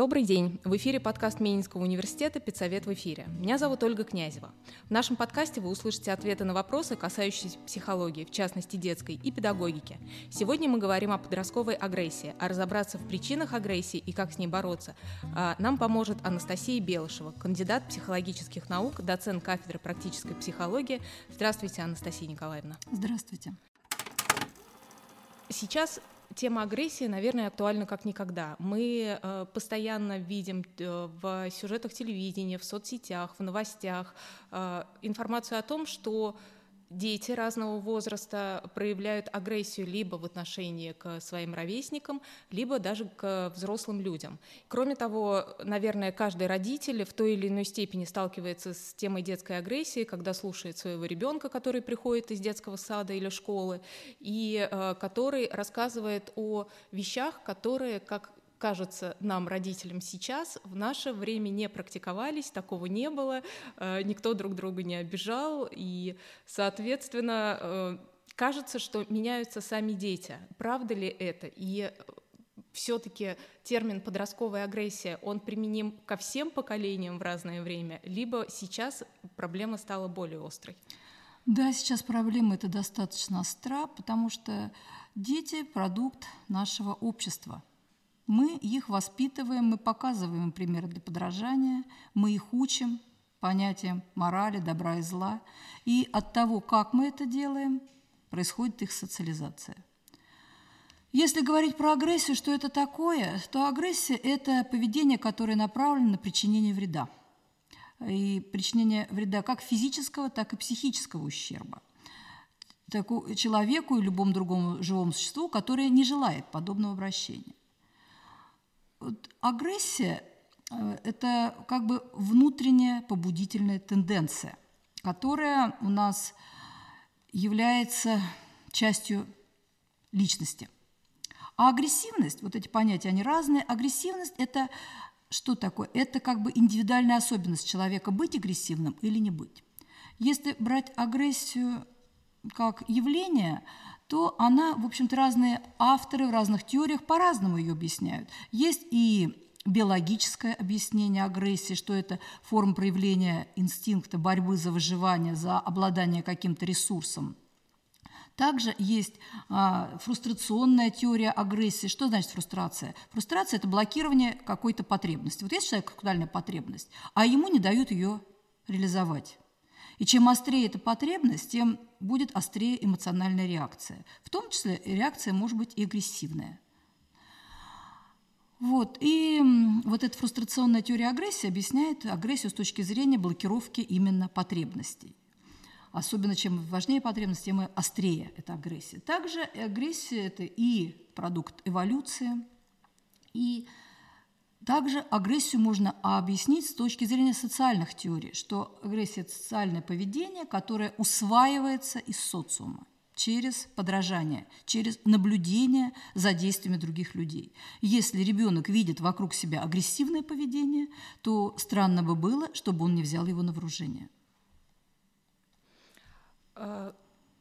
Добрый день! В эфире подкаст Менинского университета «Педсовет в эфире». Меня зовут Ольга Князева. В нашем подкасте вы услышите ответы на вопросы, касающиеся психологии, в частности детской, и педагогики. Сегодня мы говорим о подростковой агрессии, а разобраться в причинах агрессии и как с ней бороться а, нам поможет Анастасия Белышева, кандидат психологических наук, доцент кафедры практической психологии. Здравствуйте, Анастасия Николаевна. Здравствуйте. Сейчас тема агрессии, наверное, актуальна как никогда. Мы э, постоянно видим э, в сюжетах телевидения, в соцсетях, в новостях э, информацию о том, что дети разного возраста проявляют агрессию либо в отношении к своим ровесникам, либо даже к взрослым людям. Кроме того, наверное, каждый родитель в той или иной степени сталкивается с темой детской агрессии, когда слушает своего ребенка, который приходит из детского сада или школы, и э, который рассказывает о вещах, которые, как кажется нам, родителям, сейчас, в наше время не практиковались, такого не было, э, никто друг друга не обижал, и, соответственно, э, кажется, что меняются сами дети. Правда ли это? И все-таки термин подростковая агрессия, он применим ко всем поколениям в разное время, либо сейчас проблема стала более острой? Да, сейчас проблема это достаточно остра, потому что дети – продукт нашего общества – мы их воспитываем, мы показываем им примеры для подражания, мы их учим понятиям морали, добра и зла. И от того, как мы это делаем, происходит их социализация. Если говорить про агрессию, что это такое, то агрессия – это поведение, которое направлено на причинение вреда. И причинение вреда как физического, так и психического ущерба человеку и любому другому живому существу, которое не желает подобного обращения. Вот агрессия э, – это как бы внутренняя побудительная тенденция, которая у нас является частью личности. А агрессивность, вот эти понятия, они разные. Агрессивность – это что такое? Это как бы индивидуальная особенность человека – быть агрессивным или не быть. Если брать агрессию как явление – то она, в общем-то, разные авторы в разных теориях по-разному ее объясняют. Есть и биологическое объяснение агрессии, что это форма проявления инстинкта борьбы за выживание, за обладание каким-то ресурсом. Также есть а, фрустрационная теория агрессии. Что значит фрустрация? Фрустрация – это блокирование какой-то потребности. Вот есть у человека актуальная потребность, а ему не дают ее реализовать. И чем острее эта потребность, тем будет острее эмоциональная реакция. В том числе реакция может быть и агрессивная. Вот. И вот эта фрустрационная теория агрессии объясняет агрессию с точки зрения блокировки именно потребностей. Особенно чем важнее потребность, тем острее эта агрессия. Также агрессия – это и продукт эволюции, и также агрессию можно объяснить с точки зрения социальных теорий, что агрессия – это социальное поведение, которое усваивается из социума через подражание, через наблюдение за действиями других людей. Если ребенок видит вокруг себя агрессивное поведение, то странно бы было, чтобы он не взял его на вооружение.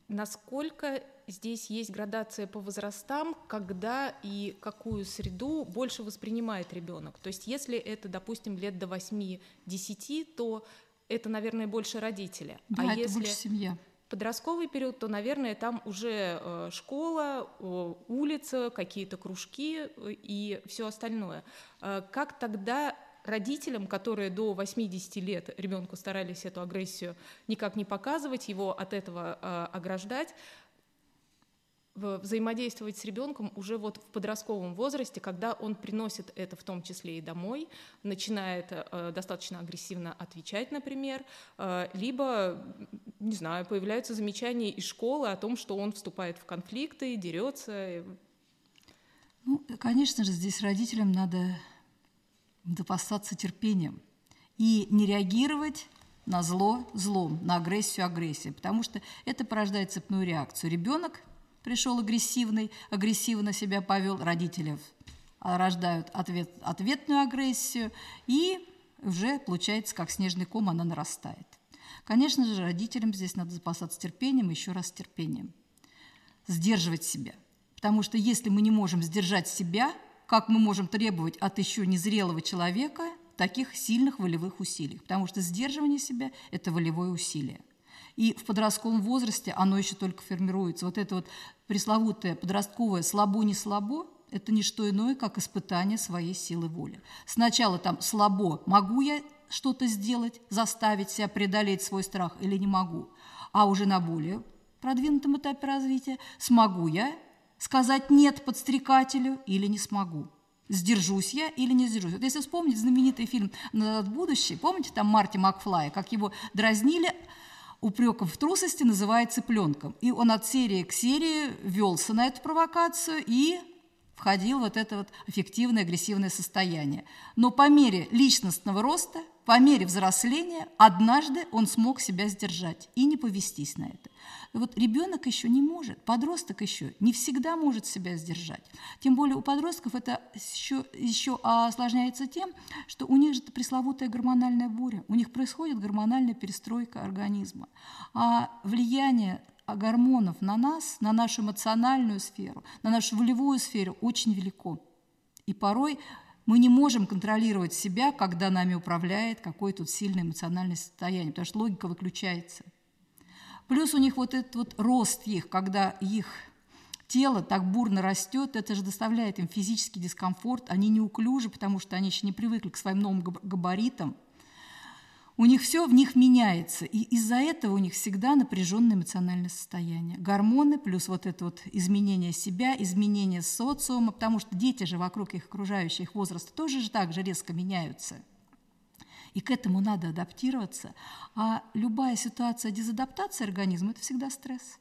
А, насколько здесь есть градация по возрастам, когда и какую среду больше воспринимает ребенок. То есть если это, допустим, лет до 8-10, то это, наверное, больше родители. Да, а это если больше семья. Подростковый период, то, наверное, там уже э, школа, улица, какие-то кружки э, и все остальное. Э, как тогда родителям, которые до 80 лет ребенку старались эту агрессию никак не показывать, его от этого ограждать, взаимодействовать с ребенком уже вот в подростковом возрасте, когда он приносит это в том числе и домой, начинает э, достаточно агрессивно отвечать, например, э, либо, не знаю, появляются замечания из школы о том, что он вступает в конфликты, дерется. Ну, конечно же, здесь родителям надо допасаться терпением и не реагировать на зло злом, на агрессию агрессией, потому что это порождает цепную реакцию. Ребенок пришел агрессивный, агрессивно себя повел, родители рождают ответ, ответную агрессию, и уже получается, как снежный ком, она нарастает. Конечно же, родителям здесь надо запасаться терпением, еще раз терпением. Сдерживать себя. Потому что если мы не можем сдержать себя, как мы можем требовать от еще незрелого человека таких сильных волевых усилий, потому что сдерживание себя – это волевое усилие. И в подростковом возрасте оно еще только формируется. Вот это вот пресловутое подростковое «слабо-не слабо» – это не что иное, как испытание своей силы воли. Сначала там «слабо» – могу я что-то сделать, заставить себя преодолеть свой страх или не могу, а уже на более продвинутом этапе развития смогу я сказать «нет» подстрекателю или не смогу. Сдержусь я или не сдержусь. Вот если вспомнить знаменитый фильм «Назад в будущее», помните там Марти Макфлая, как его дразнили, упреком в трусости называет цыпленком. И он от серии к серии велся на эту провокацию и входил вот это вот эффективное агрессивное состояние. Но по мере личностного роста, по мере взросления, однажды он смог себя сдержать и не повестись на это. Вот ребенок еще не может, подросток еще не всегда может себя сдержать. Тем более у подростков это еще, еще осложняется тем, что у них же это пресловутая гормональная буря, у них происходит гормональная перестройка организма. А влияние гормонов на нас, на нашу эмоциональную сферу, на нашу волевую сферу очень велико. И порой мы не можем контролировать себя, когда нами управляет какое-то сильное эмоциональное состояние, потому что логика выключается – Плюс у них вот этот вот рост их, когда их тело так бурно растет, это же доставляет им физический дискомфорт, они неуклюжи, потому что они еще не привыкли к своим новым габаритам. У них все в них меняется, и из-за этого у них всегда напряженное эмоциональное состояние. Гормоны плюс вот это вот изменение себя, изменение социума, потому что дети же вокруг их окружающих возраста тоже же так же резко меняются – и к этому надо адаптироваться. А любая ситуация дезадаптации организма – это всегда стресс.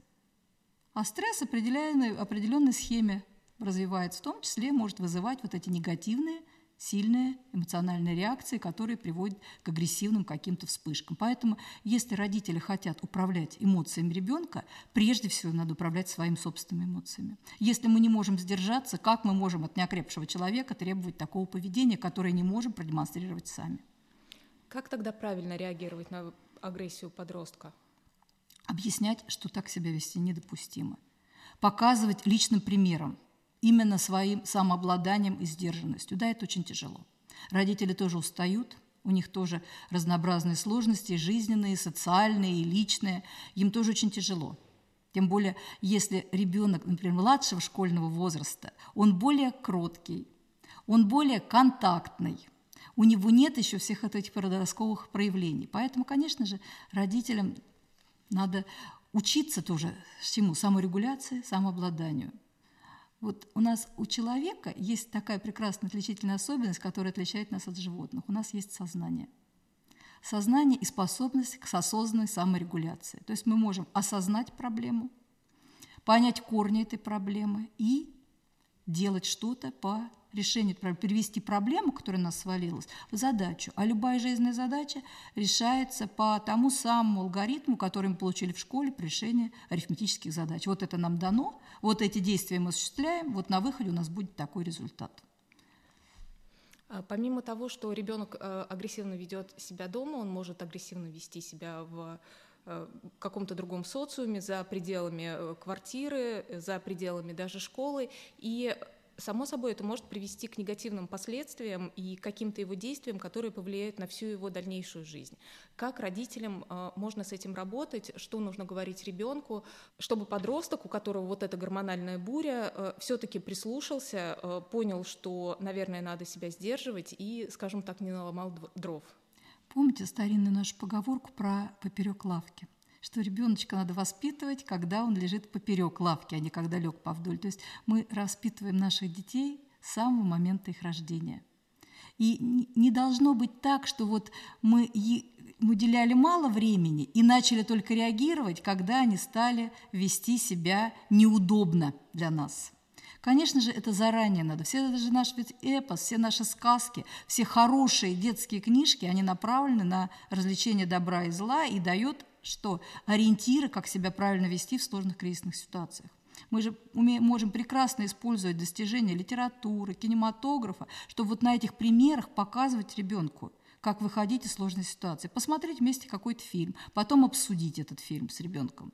А стресс определенной, определенной схеме развивается, в том числе может вызывать вот эти негативные, сильные эмоциональные реакции, которые приводят к агрессивным каким-то вспышкам. Поэтому, если родители хотят управлять эмоциями ребенка, прежде всего надо управлять своими собственными эмоциями. Если мы не можем сдержаться, как мы можем от неокрепшего человека требовать такого поведения, которое не можем продемонстрировать сами? Как тогда правильно реагировать на агрессию подростка? Объяснять, что так себя вести недопустимо. Показывать личным примером, именно своим самообладанием и сдержанностью. Да, это очень тяжело. Родители тоже устают, у них тоже разнообразные сложности, жизненные, социальные и личные. Им тоже очень тяжело. Тем более, если ребенок, например, младшего школьного возраста, он более кроткий, он более контактный – у него нет еще всех этих подростковых проявлений. Поэтому, конечно же, родителям надо учиться тоже всему, саморегуляции, самообладанию. Вот у нас у человека есть такая прекрасная отличительная особенность, которая отличает нас от животных. У нас есть сознание. Сознание и способность к осознанной саморегуляции. То есть мы можем осознать проблему, понять корни этой проблемы и делать что-то по решение, перевести проблему, которая у нас свалилась, в задачу. А любая жизненная задача решается по тому самому алгоритму, который мы получили в школе при решении арифметических задач. Вот это нам дано, вот эти действия мы осуществляем, вот на выходе у нас будет такой результат. А помимо того, что ребенок э, агрессивно ведет себя дома, он может агрессивно вести себя в э, каком-то другом социуме, за пределами э, квартиры, за пределами даже школы. И Само собой, это может привести к негативным последствиям и каким-то его действиям, которые повлияют на всю его дальнейшую жизнь. Как родителям э, можно с этим работать, что нужно говорить ребенку, чтобы подросток, у которого вот эта гормональная буря, э, все-таки прислушался, э, понял, что, наверное, надо себя сдерживать и, скажем так, не наломал дров. Помните старинную нашу поговорку про поперек лавки? Что ребеночка надо воспитывать, когда он лежит поперек лавки, а не когда лег повдоль. То есть мы воспитываем наших детей с самого момента их рождения. И не должно быть так, что вот мы уделяли мало времени и начали только реагировать, когда они стали вести себя неудобно для нас. Конечно же, это заранее надо. Все это же наш ведь эпос, все наши сказки, все хорошие детские книжки, они направлены на развлечение добра и зла и дают что ориентиры, как себя правильно вести в сложных кризисных ситуациях. Мы же умеем, можем прекрасно использовать достижения литературы, кинематографа, чтобы вот на этих примерах показывать ребенку, как выходить из сложной ситуации. Посмотреть вместе какой-то фильм, потом обсудить этот фильм с ребенком.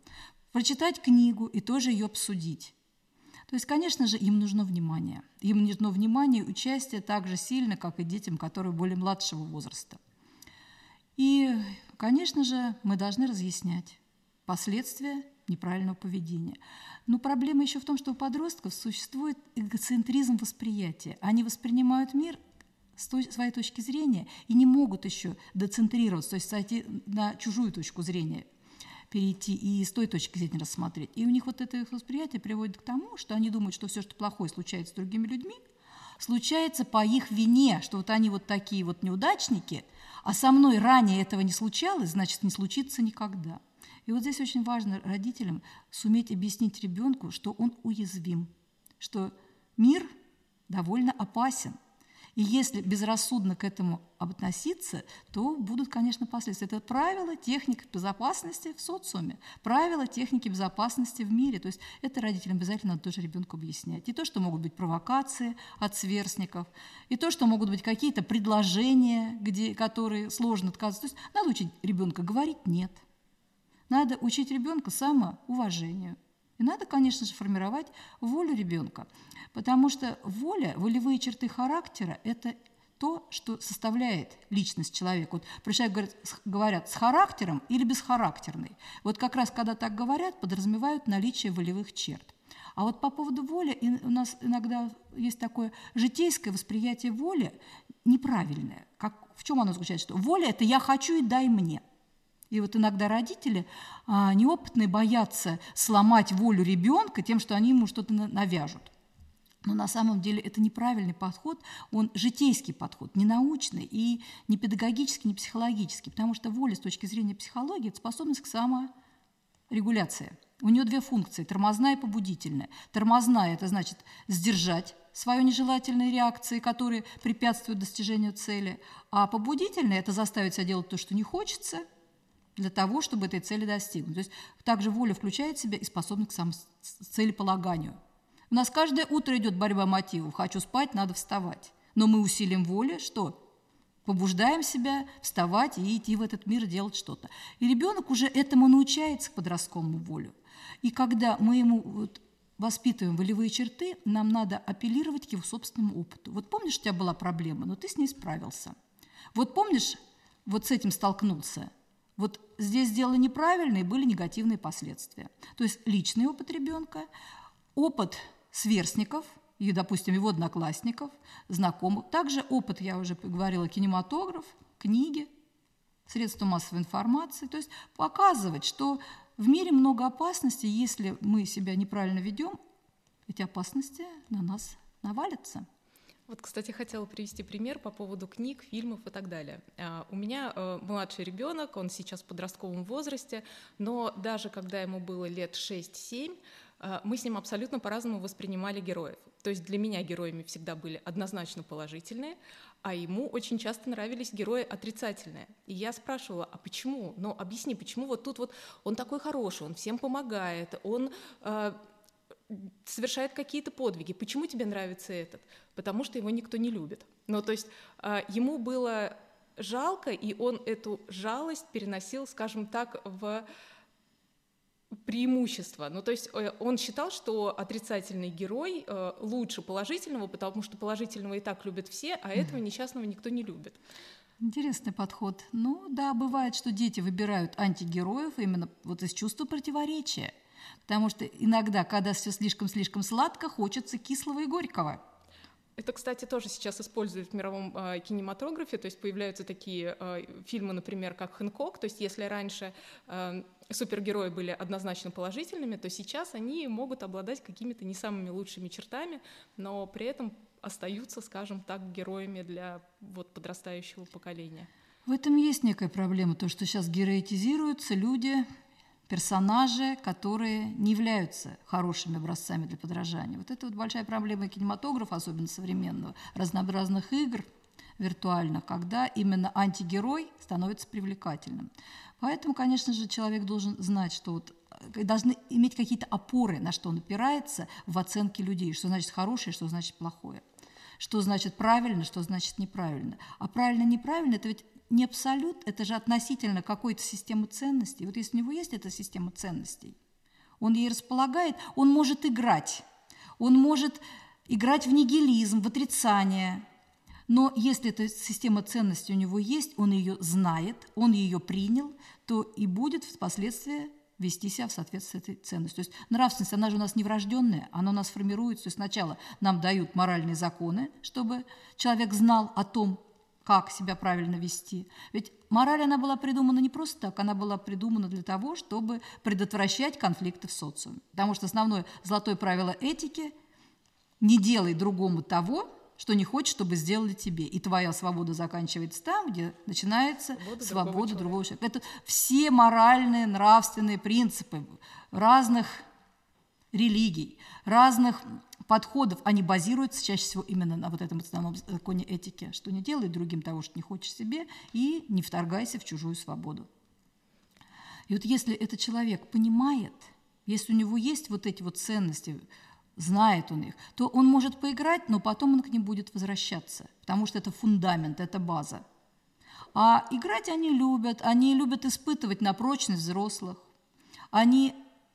Прочитать книгу и тоже ее обсудить. То есть, конечно же, им нужно внимание. Им нужно внимание и участие так же сильно, как и детям, которые более младшего возраста. И, конечно же, мы должны разъяснять последствия неправильного поведения. Но проблема еще в том, что у подростков существует эгоцентризм восприятия. Они воспринимают мир с той, своей точки зрения и не могут еще децентрироваться, то есть сойти на чужую точку зрения, перейти и с той точки зрения рассмотреть. И у них вот это их восприятие приводит к тому, что они думают, что все, что плохое случается с другими людьми, случается по их вине, что вот они вот такие вот неудачники, а со мной ранее этого не случалось, значит, не случится никогда. И вот здесь очень важно родителям суметь объяснить ребенку, что он уязвим, что мир довольно опасен, и если безрассудно к этому относиться, то будут, конечно, последствия. Это правила техник безопасности в социуме, правила техники безопасности в мире. То есть это родителям обязательно надо тоже ребенку объяснять. И то, что могут быть провокации от сверстников, и то, что могут быть какие-то предложения, где, которые сложно отказываться. То есть надо учить ребенка говорить «нет». Надо учить ребенка самоуважению. И надо, конечно же, формировать волю ребенка. Потому что воля, волевые черты характера – это то, что составляет личность человека. Вот про человека говорят, говорят с характером или бесхарактерный. Вот как раз, когда так говорят, подразумевают наличие волевых черт. А вот по поводу воли у нас иногда есть такое житейское восприятие воли неправильное. Как, в чем оно заключается? Что воля – это «я хочу и дай мне». И вот иногда родители а, неопытные боятся сломать волю ребенка тем, что они ему что-то навяжут. Но на самом деле это неправильный подход, он житейский подход, не научный и не педагогический, не психологический, потому что воля с точки зрения психологии – это способность к саморегуляции. У нее две функции – тормозная и побудительная. Тормозная – это значит сдержать свою нежелательные реакции, которые препятствуют достижению цели, а побудительная – это заставить себя делать то, что не хочется, для того, чтобы этой цели достигнуть. То есть также воля включает в себя и способность к самоцелеполаганию. У нас каждое утро идет борьба мотивов. Хочу спать, надо вставать. Но мы усилием воли что? Побуждаем себя вставать и идти в этот мир делать что-то. И ребенок уже этому научается к подростковому волю. И когда мы ему вот воспитываем волевые черты, нам надо апеллировать к его собственному опыту. Вот помнишь, у тебя была проблема, но ты с ней справился. Вот помнишь, вот с этим столкнулся. Вот здесь сделали неправильно, и были негативные последствия. То есть личный опыт ребенка, опыт сверстников, и, допустим, его одноклассников, знакомых. Также опыт, я уже говорила, кинематограф, книги, средства массовой информации. То есть показывать, что в мире много опасностей, если мы себя неправильно ведем, эти опасности на нас навалятся. Вот, кстати, хотела привести пример по поводу книг, фильмов и так далее. А, у меня э, младший ребенок, он сейчас в подростковом возрасте, но даже когда ему было лет 6-7, а, мы с ним абсолютно по-разному воспринимали героев. То есть для меня героями всегда были однозначно положительные, а ему очень часто нравились герои отрицательные. И я спрашивала, а почему? Ну, объясни, почему вот тут вот он такой хороший, он всем помогает, он э, совершает какие-то подвиги. Почему тебе нравится этот? Потому что его никто не любит. Ну, то есть э, ему было жалко, и он эту жалость переносил, скажем так, в преимущество. Ну, то есть э, он считал, что отрицательный герой э, лучше положительного, потому что положительного и так любят все, а этого несчастного никто не любит. Интересный подход. Ну да, бывает, что дети выбирают антигероев именно вот из чувства противоречия. Потому что иногда, когда все слишком-слишком сладко, хочется кислого и горького. Это, кстати, тоже сейчас используют в мировом э, кинематографе, то есть появляются такие э, фильмы, например, как «Хэнкок», то есть если раньше э, супергерои были однозначно положительными, то сейчас они могут обладать какими-то не самыми лучшими чертами, но при этом остаются, скажем так, героями для вот, подрастающего поколения. В этом есть некая проблема, то, что сейчас героитизируются люди, персонажи, которые не являются хорошими образцами для подражания. Вот это вот большая проблема кинематографа, особенно современного, разнообразных игр виртуальных, когда именно антигерой становится привлекательным. Поэтому, конечно же, человек должен знать, что вот э, должны иметь какие-то опоры, на что он опирается в оценке людей, что значит хорошее, что значит плохое, что значит правильно, что значит неправильно. А правильно-неправильно – это ведь не абсолют, это же относительно какой-то системы ценностей. Вот если у него есть эта система ценностей, он ей располагает, он может играть, Он может играть в нигилизм, в отрицание. Но если эта система ценностей у него есть, он ее знает, он ее принял, то и будет впоследствии вести себя в соответствии с этой ценностью. То есть нравственность, она же у нас не врожденная, она у нас формируется. То есть сначала нам дают моральные законы, чтобы человек знал о том, как себя правильно вести. Ведь мораль, она была придумана не просто так, она была придумана для того, чтобы предотвращать конфликты в социуме. Потому что основное золотое правило этики – не делай другому того, что не хочешь, чтобы сделали тебе. И твоя свобода заканчивается там, где начинается свобода, свобода другого, человека. Это все моральные, нравственные принципы разных религий, разных подходов, они базируются чаще всего именно на вот этом основном законе этики, что не делай другим того, что не хочешь себе, и не вторгайся в чужую свободу. И вот если этот человек понимает, если у него есть вот эти вот ценности, знает он их, то он может поиграть, но потом он к ним будет возвращаться, потому что это фундамент, это база. А играть они любят, они любят испытывать на прочность взрослых, они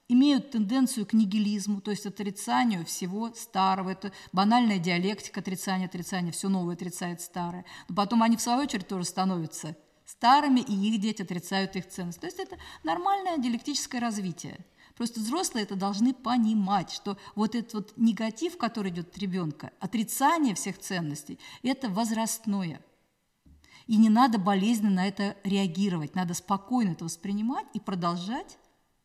имеют тенденцию к нигилизму, то есть отрицанию всего старого. Это банальная диалектика отрицания, отрицания, все новое отрицает старое. Но потом они, в свою очередь, тоже становятся старыми, и их дети отрицают их ценность. То есть это нормальное диалектическое развитие. Просто взрослые это должны понимать, что вот этот вот негатив, который идет от ребенка, отрицание всех ценностей, это возрастное. И не надо болезненно на это реагировать, надо спокойно это воспринимать и продолжать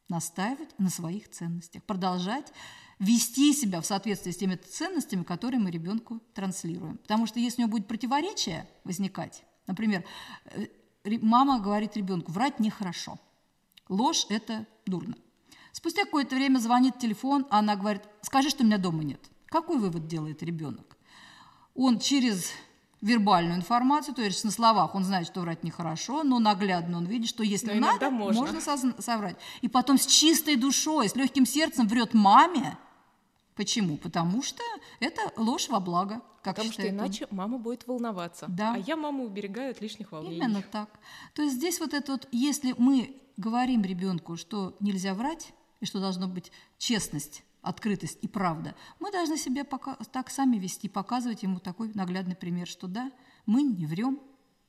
настаивать на своих ценностях, продолжать вести себя в соответствии с теми ценностями, которые мы ребенку транслируем. Потому что если у него будет противоречие возникать, например, э, мама говорит ребенку, врать нехорошо, ложь – это дурно. Спустя какое-то время звонит телефон, а она говорит, скажи, что меня дома нет. Какой вывод делает ребенок? Он через вербальную информацию, то есть на словах он знает, что врать нехорошо, но наглядно он видит, что если но надо, можно, можно соврать. И потом с чистой душой, с легким сердцем врет маме. Почему? Потому что это ложь во благо. Как Потому что иначе он. мама будет волноваться. Да. А я маму уберегаю от лишних волнений. Именно так. То есть здесь вот это вот, если мы говорим ребенку, что нельзя врать, и что должно быть честность, открытость и правда, мы должны себя пока, так сами вести, показывать ему такой наглядный пример, что да, мы не врем,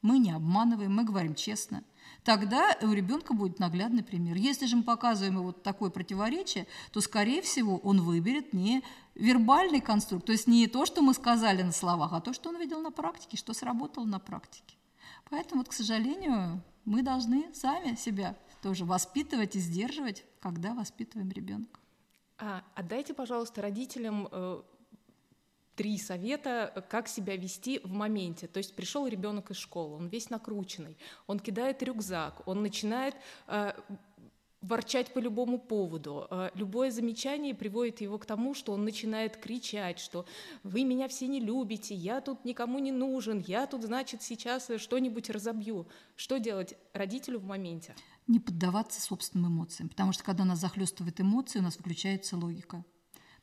мы не обманываем, мы говорим честно. Тогда у ребенка будет наглядный пример. Если же мы показываем ему вот такое противоречие, то, скорее всего, он выберет не вербальный конструкт, то есть не то, что мы сказали на словах, а то, что он видел на практике, что сработало на практике. Поэтому, вот, к сожалению, мы должны сами себя тоже воспитывать и сдерживать, когда воспитываем ребенка. А, отдайте, пожалуйста, родителям э, три совета, как себя вести в моменте. То есть пришел ребенок из школы, он весь накрученный, он кидает рюкзак, он начинает э, ворчать по любому поводу. Э, любое замечание приводит его к тому, что он начинает кричать, что вы меня все не любите, я тут никому не нужен, я тут, значит, сейчас что-нибудь разобью. Что делать родителю в моменте? не поддаваться собственным эмоциям, потому что когда нас захлестывает эмоции, у нас включается логика.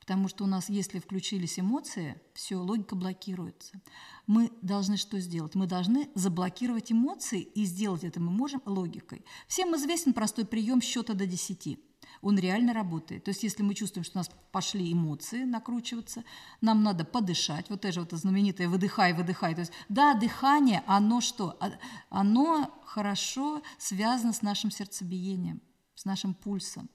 Потому что у нас, если включились эмоции, все, логика блокируется. Мы должны что сделать? Мы должны заблокировать эмоции, и сделать это мы можем логикой. Всем известен простой прием счета до 10 он реально работает. То есть если мы чувствуем, что у нас пошли эмоции накручиваться, нам надо подышать, вот это вот знаменитое «выдыхай, выдыхай». То есть да, дыхание, оно что? А, оно хорошо связано с нашим сердцебиением, с нашим пульсом.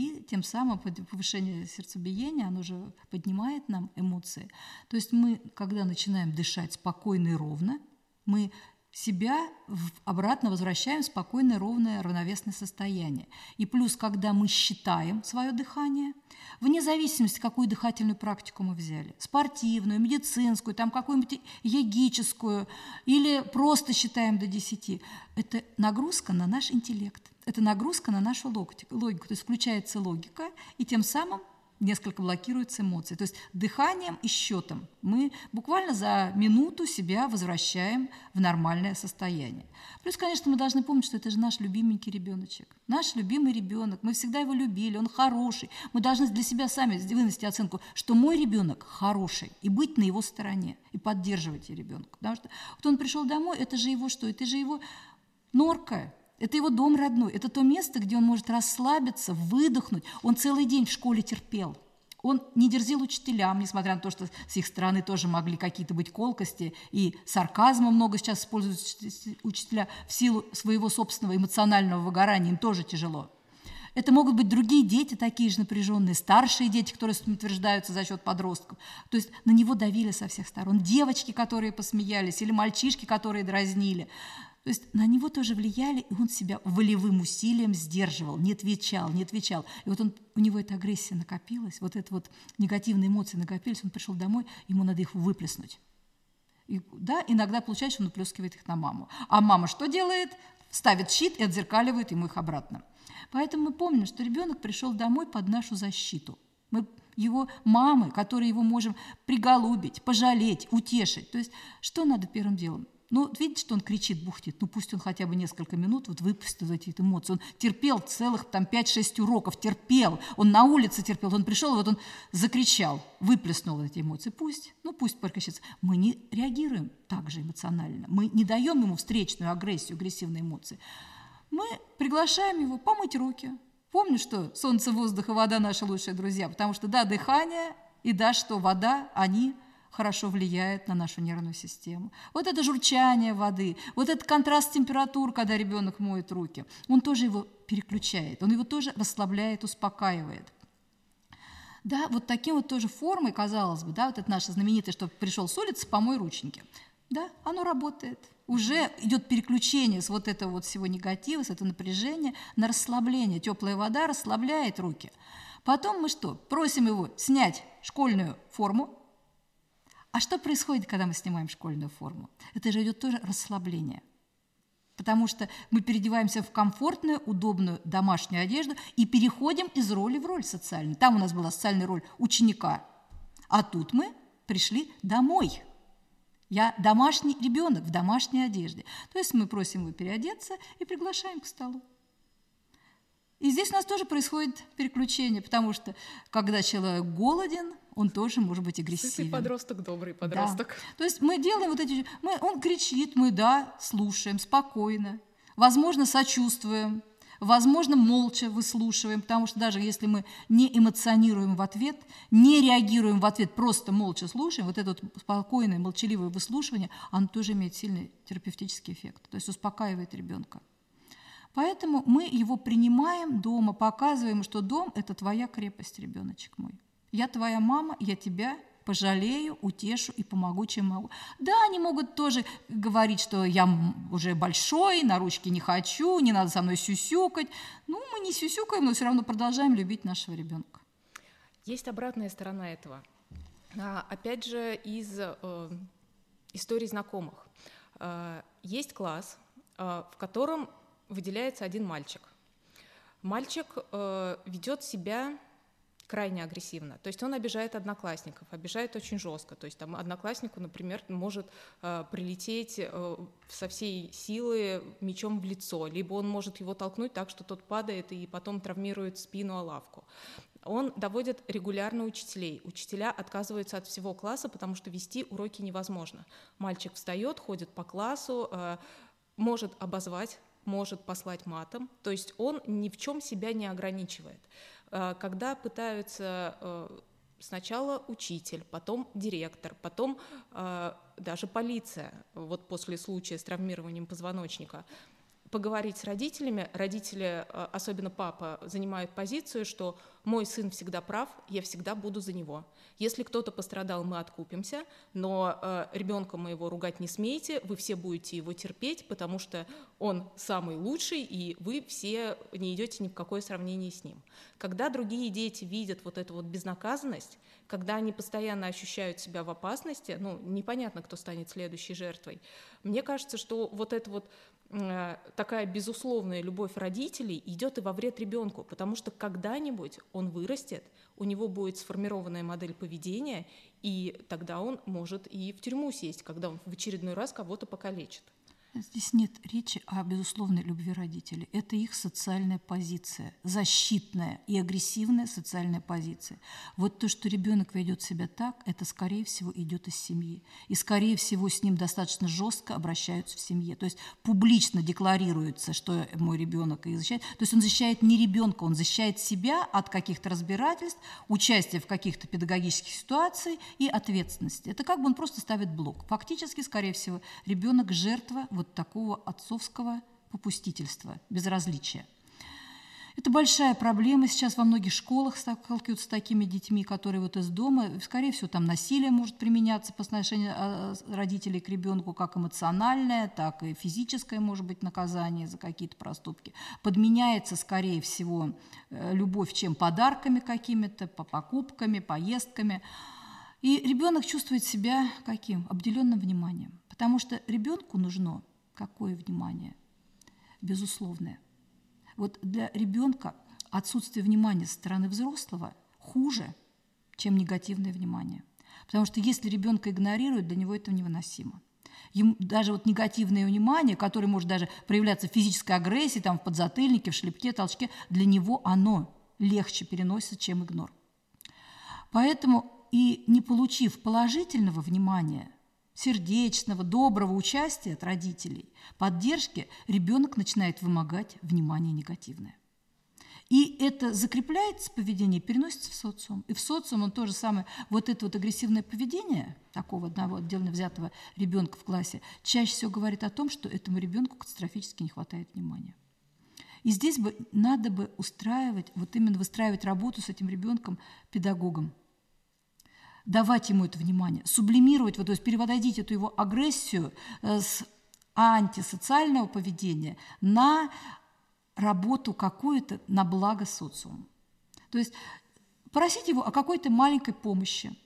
И тем самым повышение сердцебиения, оно же поднимает нам эмоции. То есть мы, когда начинаем дышать спокойно и ровно, мы себя обратно возвращаем в спокойное, ровное, равновесное состояние. И плюс, когда мы считаем свое дыхание, вне зависимости, какую дыхательную практику мы взяли, спортивную, медицинскую, там какую-нибудь йогическую, или просто считаем до 10, это нагрузка на наш интеллект, это нагрузка на нашу логику, то есть включается логика, и тем самым несколько блокируются эмоции. То есть дыханием и счетом мы буквально за минуту себя возвращаем в нормальное состояние. Плюс, конечно, мы должны помнить, что это же наш любименький ребеночек. Наш любимый ребенок. Мы всегда его любили, он хороший. Мы должны для себя сами вынести оценку, что мой ребенок хороший, и быть на его стороне, и поддерживать ребенка. Потому что вот он пришел домой, это же его что? Это же его норка, это его дом родной, это то место, где он может расслабиться, выдохнуть. Он целый день в школе терпел. Он не дерзил учителям, несмотря на то, что с их стороны тоже могли какие-то быть колкости, и сарказма много сейчас используют учителя в силу своего собственного эмоционального выгорания, им тоже тяжело. Это могут быть другие дети, такие же напряженные, старшие дети, которые утверждаются за счет подростков. То есть на него давили со всех сторон. Девочки, которые посмеялись, или мальчишки, которые дразнили. То есть на него тоже влияли, и он себя волевым усилием сдерживал, не отвечал, не отвечал. И вот он, у него эта агрессия накопилась, вот эта вот негативные эмоции накопились, он пришел домой, ему надо их выплеснуть. И, да, иногда получается, что он выплескивает их на маму. А мама что делает? Ставит щит и отзеркаливает ему их обратно. Поэтому мы помним, что ребенок пришел домой под нашу защиту. Мы его мамы, которые его можем приголубить, пожалеть, утешить. То есть что надо первым делом? Ну, видите, что он кричит, бухтит, ну пусть он хотя бы несколько минут вот выпустит эти эмоции. Он терпел целых там 5-6 уроков, терпел, он на улице терпел, он пришел, вот он закричал, выплеснул эти эмоции. Пусть, ну пусть прекращается. Мы не реагируем так же эмоционально, мы не даем ему встречную агрессию, агрессивные эмоции мы приглашаем его помыть руки. Помню, что солнце, воздух и вода – наши лучшие друзья, потому что, да, дыхание и да, что вода, они хорошо влияют на нашу нервную систему. Вот это журчание воды, вот этот контраст температур, когда ребенок моет руки, он тоже его переключает, он его тоже расслабляет, успокаивает. Да, вот таким вот тоже формой, казалось бы, да, вот это наше знаменитое, что пришел с улицы, помой рученьки. Да, оно работает уже идет переключение с вот этого вот всего негатива, с этого напряжения на расслабление. Теплая вода расслабляет руки. Потом мы что? Просим его снять школьную форму. А что происходит, когда мы снимаем школьную форму? Это же идет тоже расслабление. Потому что мы переодеваемся в комфортную, удобную домашнюю одежду и переходим из роли в роль социальную. Там у нас была социальная роль ученика, а тут мы пришли домой – я домашний ребенок в домашней одежде. То есть мы просим его переодеться и приглашаем к столу. И здесь у нас тоже происходит переключение, потому что когда человек голоден, он тоже может быть агрессивен. Сытый подросток, добрый подросток. Да. То есть мы делаем вот эти... Мы, он кричит, мы, да, слушаем спокойно, возможно, сочувствуем, возможно, молча выслушиваем, потому что даже если мы не эмоционируем в ответ, не реагируем в ответ, просто молча слушаем, вот это вот спокойное, молчаливое выслушивание, оно тоже имеет сильный терапевтический эффект, то есть успокаивает ребенка. Поэтому мы его принимаем дома, показываем, что дом – это твоя крепость, ребеночек мой. Я твоя мама, я тебя пожалею, утешу и помогу, чем могу. Да, они могут тоже говорить, что я уже большой, на ручки не хочу, не надо со мной сюсюкать. Ну, мы не сюсюкаем, но все равно продолжаем любить нашего ребенка. Есть обратная сторона этого. А, опять же, из э, историй знакомых. Э, есть класс, э, в котором выделяется один мальчик. Мальчик э, ведет себя крайне агрессивно. То есть он обижает одноклассников, обижает очень жестко. То есть там однокласснику, например, может э, прилететь э, со всей силы мечом в лицо, либо он может его толкнуть так, что тот падает и потом травмирует спину о лавку. Он доводит регулярно учителей. Учителя отказываются от всего класса, потому что вести уроки невозможно. Мальчик встает, ходит по классу, э, может обозвать может послать матом, то есть он ни в чем себя не ограничивает. Э, когда пытаются э, сначала учитель, потом директор, потом э, даже полиция, вот после случая с травмированием позвоночника, поговорить с родителями. Родители, особенно папа, занимают позицию, что мой сын всегда прав, я всегда буду за него. Если кто-то пострадал, мы откупимся, но э, ребенка моего ругать не смейте, вы все будете его терпеть, потому что он самый лучший, и вы все не идете ни в какое сравнение с ним. Когда другие дети видят вот эту вот безнаказанность, когда они постоянно ощущают себя в опасности, ну, непонятно, кто станет следующей жертвой. Мне кажется, что вот это вот Э, такая безусловная любовь родителей идет и во вред ребенку, потому что когда-нибудь он вырастет, у него будет сформированная модель поведения, и тогда он может и в тюрьму сесть, когда он в очередной раз кого-то покалечит. Здесь нет речи о безусловной любви родителей. Это их социальная позиция, защитная и агрессивная социальная позиция. Вот то, что ребенок ведет себя так, это, скорее всего, идет из семьи. И, скорее всего, с ним достаточно жестко обращаются в семье. То есть публично декларируется, что мой ребенок и защищает. То есть он защищает не ребенка, он защищает себя от каких-то разбирательств, участия в каких-то педагогических ситуациях и ответственности. Это как бы он просто ставит блок. Фактически, скорее всего, ребенок жертва вот такого отцовского попустительства, безразличия. Это большая проблема. Сейчас во многих школах сталкиваются с такими детьми, которые вот из дома, скорее всего, там насилие может применяться по отношению а, родителей к ребенку, как эмоциональное, так и физическое, может быть, наказание за какие-то проступки. Подменяется, скорее всего, э, любовь чем подарками какими-то, по покупками, поездками. И ребенок чувствует себя каким? Обделенным вниманием. Потому что ребенку нужно какое внимание? Безусловное. Вот для ребенка отсутствие внимания со стороны взрослого хуже, чем негативное внимание. Потому что если ребенка игнорируют, для него это невыносимо. Ему даже вот негативное внимание, которое может даже проявляться в физической агрессии, там, в подзатыльнике, в шлепке, толчке, для него оно легче переносится, чем игнор. Поэтому и не получив положительного внимания – сердечного, доброго участия от родителей, поддержки, ребенок начинает вымогать внимание негативное. И это закрепляется поведение, переносится в социум. И в социум он то же самое, вот это вот агрессивное поведение такого одного отдельно взятого ребенка в классе чаще всего говорит о том, что этому ребенку катастрофически не хватает внимания. И здесь бы надо бы устраивать, вот именно выстраивать работу с этим ребенком педагогом, давать ему это внимание, сублимировать, вот, то есть переводить эту его агрессию э, с антисоциального поведения на работу какую-то на благо социума. То есть просить его о какой-то маленькой помощи.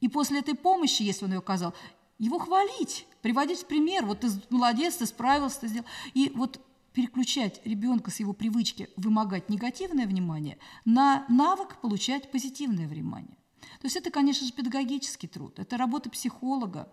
И после этой помощи, если он ее оказал, его хвалить, приводить в пример. Вот ты молодец, ты справился, ты сделал. И вот переключать ребенка с его привычки вымогать негативное внимание на навык получать позитивное внимание. То есть это, конечно же, педагогический труд, это работа психолога,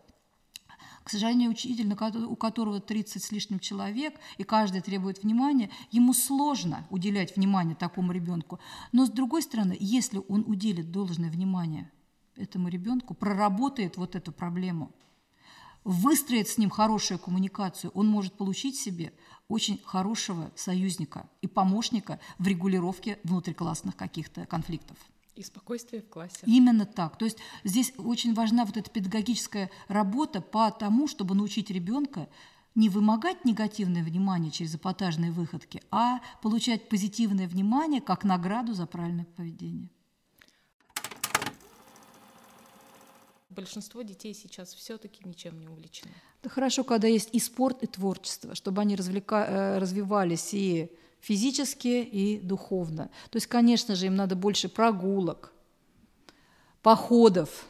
к сожалению, учитель, у которого 30 с лишним человек, и каждый требует внимания, ему сложно уделять внимание такому ребенку. Но с другой стороны, если он уделит должное внимание этому ребенку, проработает вот эту проблему, выстроит с ним хорошую коммуникацию, он может получить себе очень хорошего союзника и помощника в регулировке внутриклассных каких-то конфликтов. И спокойствие в классе. Именно так. То есть здесь очень важна вот эта педагогическая работа по тому, чтобы научить ребенка не вымогать негативное внимание через эпатажные выходки, а получать позитивное внимание как награду за правильное поведение. Большинство детей сейчас все-таки ничем не увлечены. Да хорошо, когда есть и спорт, и творчество, чтобы они развлека... Э, развивались и физически и духовно. То есть, конечно же, им надо больше прогулок, походов.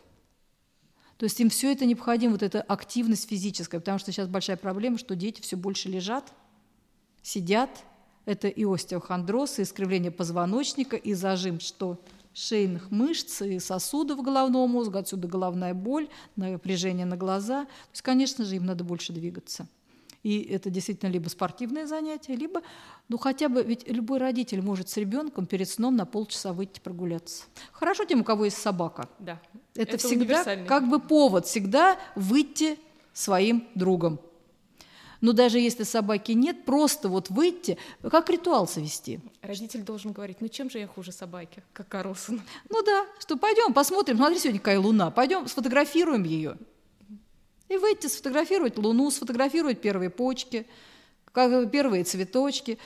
То есть им все это необходимо, вот эта активность физическая, потому что сейчас большая проблема, что дети все больше лежат, сидят. Это и остеохондроз, и искривление позвоночника, и зажим что шейных мышц и сосудов головного мозга, отсюда головная боль, напряжение на глаза. То есть, конечно же, им надо больше двигаться. И это действительно либо спортивное занятие, либо, ну хотя бы, ведь любой родитель может с ребенком перед сном на полчаса выйти прогуляться. Хорошо тем, у кого есть собака. Да. Это, это всегда как бы повод, всегда выйти своим другом. Но даже если собаки нет, просто вот выйти, как ритуал совести. Родитель должен говорить, ну чем же я хуже собаки, как Карлсон? Ну да, что пойдем посмотрим, смотри, сегодня какая луна, пойдем сфотографируем ее. И выйти, сфотографировать Луну, сфотографировать первые почки, как первые цветочки,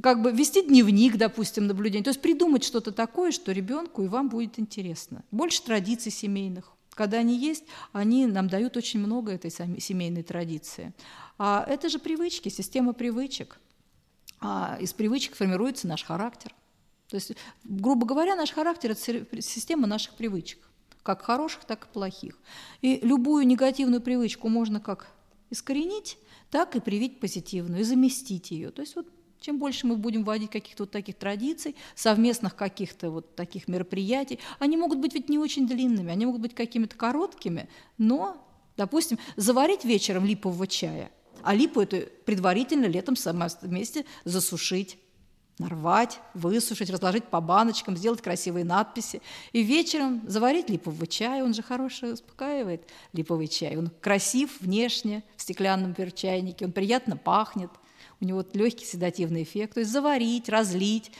как бы вести дневник, допустим, наблюдений. То есть придумать что-то такое, что ребенку и вам будет интересно. Больше традиций семейных. Когда они есть, они нам дают очень много этой семейной традиции. А это же привычки, система привычек. А из привычек формируется наш характер. То есть, грубо говоря, наш характер – это система наших привычек как хороших, так и плохих. И любую негативную привычку можно как искоренить, так и привить позитивную, и заместить ее. То есть вот чем больше мы будем вводить каких-то вот таких традиций, совместных каких-то вот таких мероприятий, они могут быть ведь не очень длинными, они могут быть какими-то короткими, но, допустим, заварить вечером липового чая А липу это предварительно летом вместе засушить нарвать, высушить, разложить по баночкам, сделать красивые надписи. И вечером заварить липовый чай, он же хороший, успокаивает липовый чай. Он красив внешне в стеклянном перчайнике, он приятно пахнет, у него легкий седативный эффект. То есть заварить, разлить,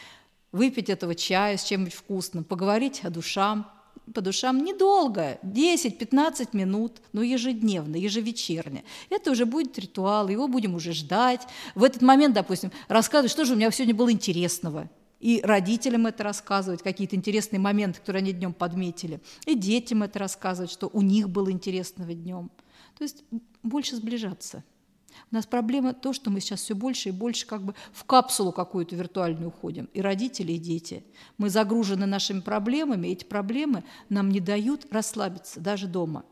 выпить этого чая с чем-нибудь вкусным, поговорить о душам – по душам недолго, 10-15 минут, но ежедневно, ежевечерне. Это уже будет ритуал, его будем уже ждать. В этот момент, допустим, рассказывать, что же у меня сегодня было интересного. И родителям это рассказывать, какие-то интересные моменты, которые они днем подметили. И детям это рассказывать, что у них было интересного днем. То есть больше сближаться. У нас проблема то, что мы сейчас все больше и больше как бы в капсулу какую-то виртуальную уходим. И родители, и дети. Мы загружены нашими проблемами, и эти проблемы нам не дают расслабиться даже дома.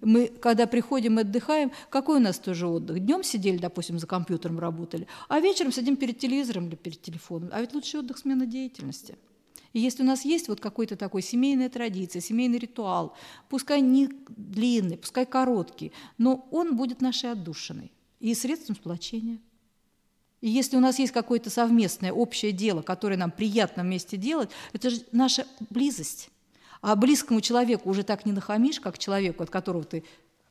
Мы, когда приходим и отдыхаем, какой у нас тоже отдых? Днем сидели, допустим, за компьютером работали, а вечером сидим перед телевизором или перед телефоном. А ведь лучший отдых – смена деятельности. И если у нас есть вот какой-то такой семейная традиция, семейный ритуал, пускай не длинный, пускай короткий, но он будет нашей отдушиной и средством сплочения. И если у нас есть какое-то совместное общее дело, которое нам приятно вместе делать, это же наша близость. А близкому человеку уже так не нахамишь, как человеку, от которого ты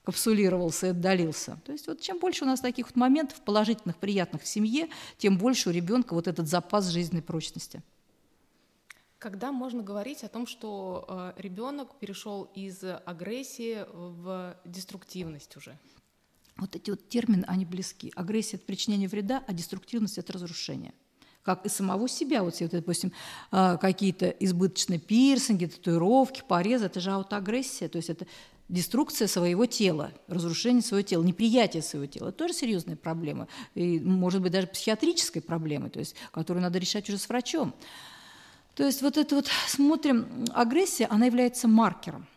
капсулировался и отдалился. То есть вот чем больше у нас таких вот моментов положительных, приятных в семье, тем больше у ребенка вот этот запас жизненной прочности. Когда можно говорить о том, что э, ребенок перешел из агрессии в деструктивность уже? Вот эти вот термины, они близки. Агрессия – это причинение вреда, а деструктивность – это разрушение. Как и самого себя. Вот, вот допустим, а, какие-то избыточные пирсинги, татуировки, порезы – это же аутоагрессия. То есть это деструкция своего тела, разрушение своего тела, неприятие своего тела. Это тоже серьезная проблема. И, может быть, даже психиатрической проблемой, то есть, которую надо решать уже с врачом. То есть вот это вот, смотрим, агрессия, она является маркером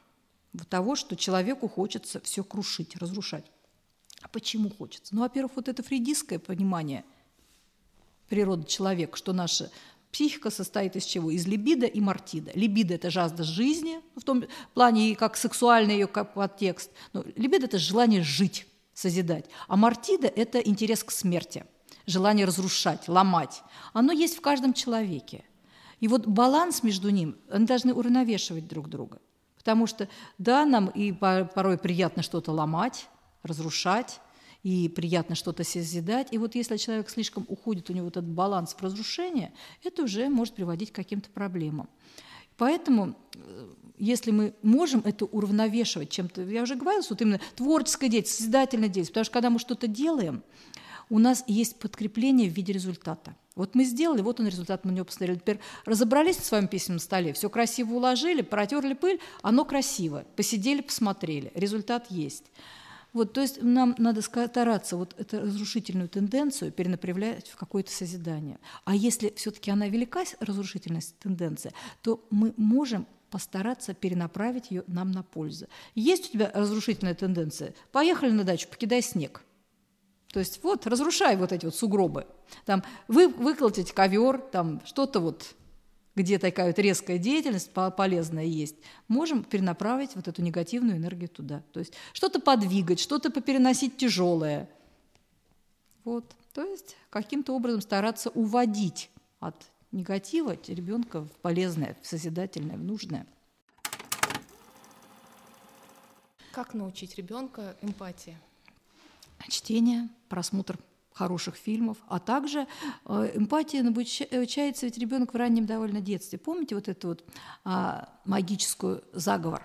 того, что человеку хочется все крушить, разрушать. А почему хочется? Ну, во-первых, вот это фрейдистское понимание природы человека, что наша психика состоит из чего? Из либидо и мартида. Либидо – это жажда жизни, в том плане, как сексуальный ее подтекст. Но либидо – это желание жить, созидать. А мартида – это интерес к смерти, желание разрушать, ломать. Оно есть в каждом человеке. И вот баланс между ним, они должны уравновешивать друг друга. Потому что, да, нам и порой приятно что-то ломать, разрушать, и приятно что-то созидать. И вот если человек слишком уходит, у него этот баланс в разрушение, это уже может приводить к каким-то проблемам. Поэтому, э, если мы можем это уравновешивать чем-то, я уже говорила, вот именно творческая деятельность, созидательная деятельность, потому что когда мы что-то делаем, у нас есть подкрепление в виде результата. Вот мы сделали, вот он результат, мы на него посмотрели. Теперь разобрались на своем письменном столе, все красиво уложили, протерли пыль, оно красиво. Посидели, посмотрели, результат есть. Вот, то есть нам надо стараться вот эту разрушительную тенденцию перенаправлять в какое-то созидание. А если все-таки она велика, разрушительность тенденция, то мы можем постараться перенаправить ее нам на пользу. Есть у тебя разрушительная тенденция? Поехали на дачу, покидай снег. То есть вот, разрушай вот эти вот сугробы. Там вы выколотить ковер, там что-то вот где такая вот резкая деятельность полезная есть, можем перенаправить вот эту негативную энергию туда. То есть что-то подвигать, что-то попереносить тяжелое. Вот. То есть каким-то образом стараться уводить от негатива ребенка в полезное, в созидательное, в нужное. Как научить ребенка эмпатии? Чтение, просмотр хороших фильмов, а также э, эмпатия обучается ведь ребенок в раннем довольно детстве. Помните вот эту вот а, магическую заговор?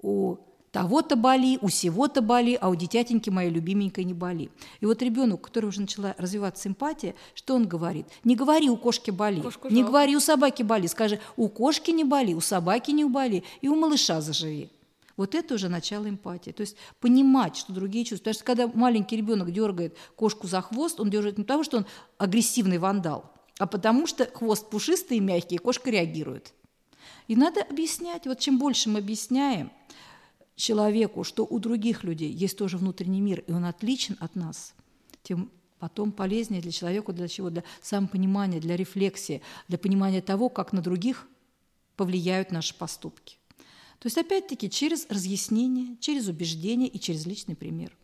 У того-то боли, у сего-то боли, а у дитятеньки моей любименькой не боли. И вот ребенок, у которого уже начала развиваться эмпатия, что он говорит? Не говори, у кошки боли, Кошку не говори, у собаки боли, скажи, у кошки не боли, у собаки не боли, и у малыша заживи. Вот это уже начало эмпатии. То есть понимать, что другие чувствуют. Потому что когда маленький ребенок дергает кошку за хвост, он дергает не потому, что он агрессивный вандал, а потому что хвост пушистый и мягкий, и кошка реагирует. И надо объяснять. Вот чем больше мы объясняем человеку, что у других людей есть тоже внутренний мир, и он отличен от нас, тем потом полезнее для человека, для чего? Для самопонимания, для рефлексии, для понимания того, как на других повлияют наши поступки. То есть, опять-таки, через разъяснение, через убеждение и через личный пример.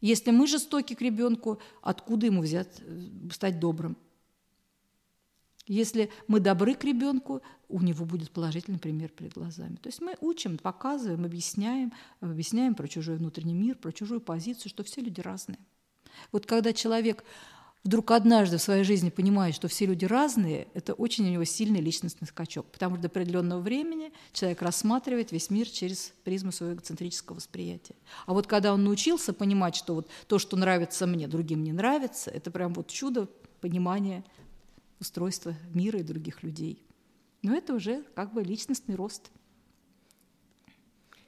Если мы жестоки к ребенку, откуда ему взять, э, стать добрым? Если мы добры к ребенку, у него будет положительный пример перед глазами. То есть мы учим, показываем, объясняем, объясняем про чужой внутренний мир, про чужую позицию, что все люди разные. Вот когда человек вдруг однажды в своей жизни понимает, что все люди разные, это очень у него сильный личностный скачок, потому что до определенного времени человек рассматривает весь мир через призму своего эгоцентрического восприятия. А вот когда он научился понимать, что вот то, что нравится мне, другим не нравится, это прям вот чудо понимания устройства мира и других людей. Но это уже как бы личностный рост –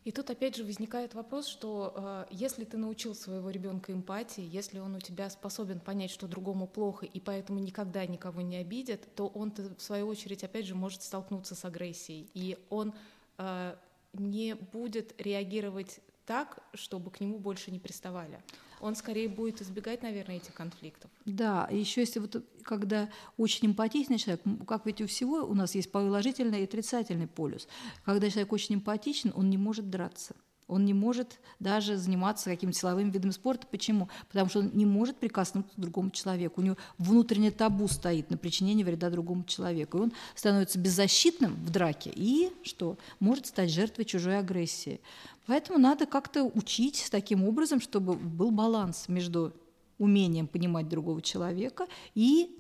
и тут опять же возникает вопрос, что э, если ты научил своего ребенка эмпатии, если он у тебя способен понять, что другому плохо, и поэтому никогда никого не обидит, то он в свою очередь опять же может столкнуться с агрессией, и он э, не будет реагировать так, чтобы к нему больше не приставали он скорее будет избегать, наверное, этих конфликтов. Да, еще если вот когда очень эмпатичный человек, как ведь у всего у нас есть положительный и отрицательный полюс. Когда человек очень эмпатичен, он не может драться. Он не может даже заниматься каким-то силовым видом спорта. Почему? Потому что он не может прикоснуться к другому человеку. У него внутреннее табу стоит на причинение вреда другому человеку. И он становится беззащитным в драке и что? Может стать жертвой чужой агрессии. Поэтому надо как-то учить таким образом, чтобы был баланс между умением понимать другого человека и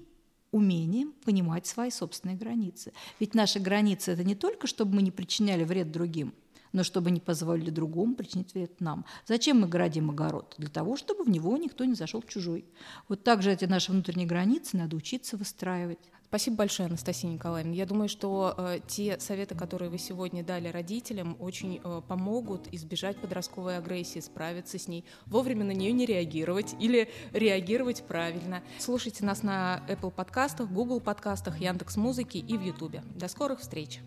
умением понимать свои собственные границы. Ведь наши границы – это не только, чтобы мы не причиняли вред другим, но чтобы не позволили другому причинить вред нам. Зачем мы городим огород? Для того, чтобы в него никто не зашел чужой. Вот так же эти наши внутренние границы надо учиться выстраивать. Спасибо большое, Анастасия Николаевна. Я думаю, что э, те советы, которые вы сегодня дали родителям, очень э, помогут избежать подростковой агрессии, справиться с ней, вовремя на нее не реагировать или реагировать правильно. Слушайте нас на Apple подкастах, Google подкастах, Яндекс Музыки и в YouTube. До скорых встреч!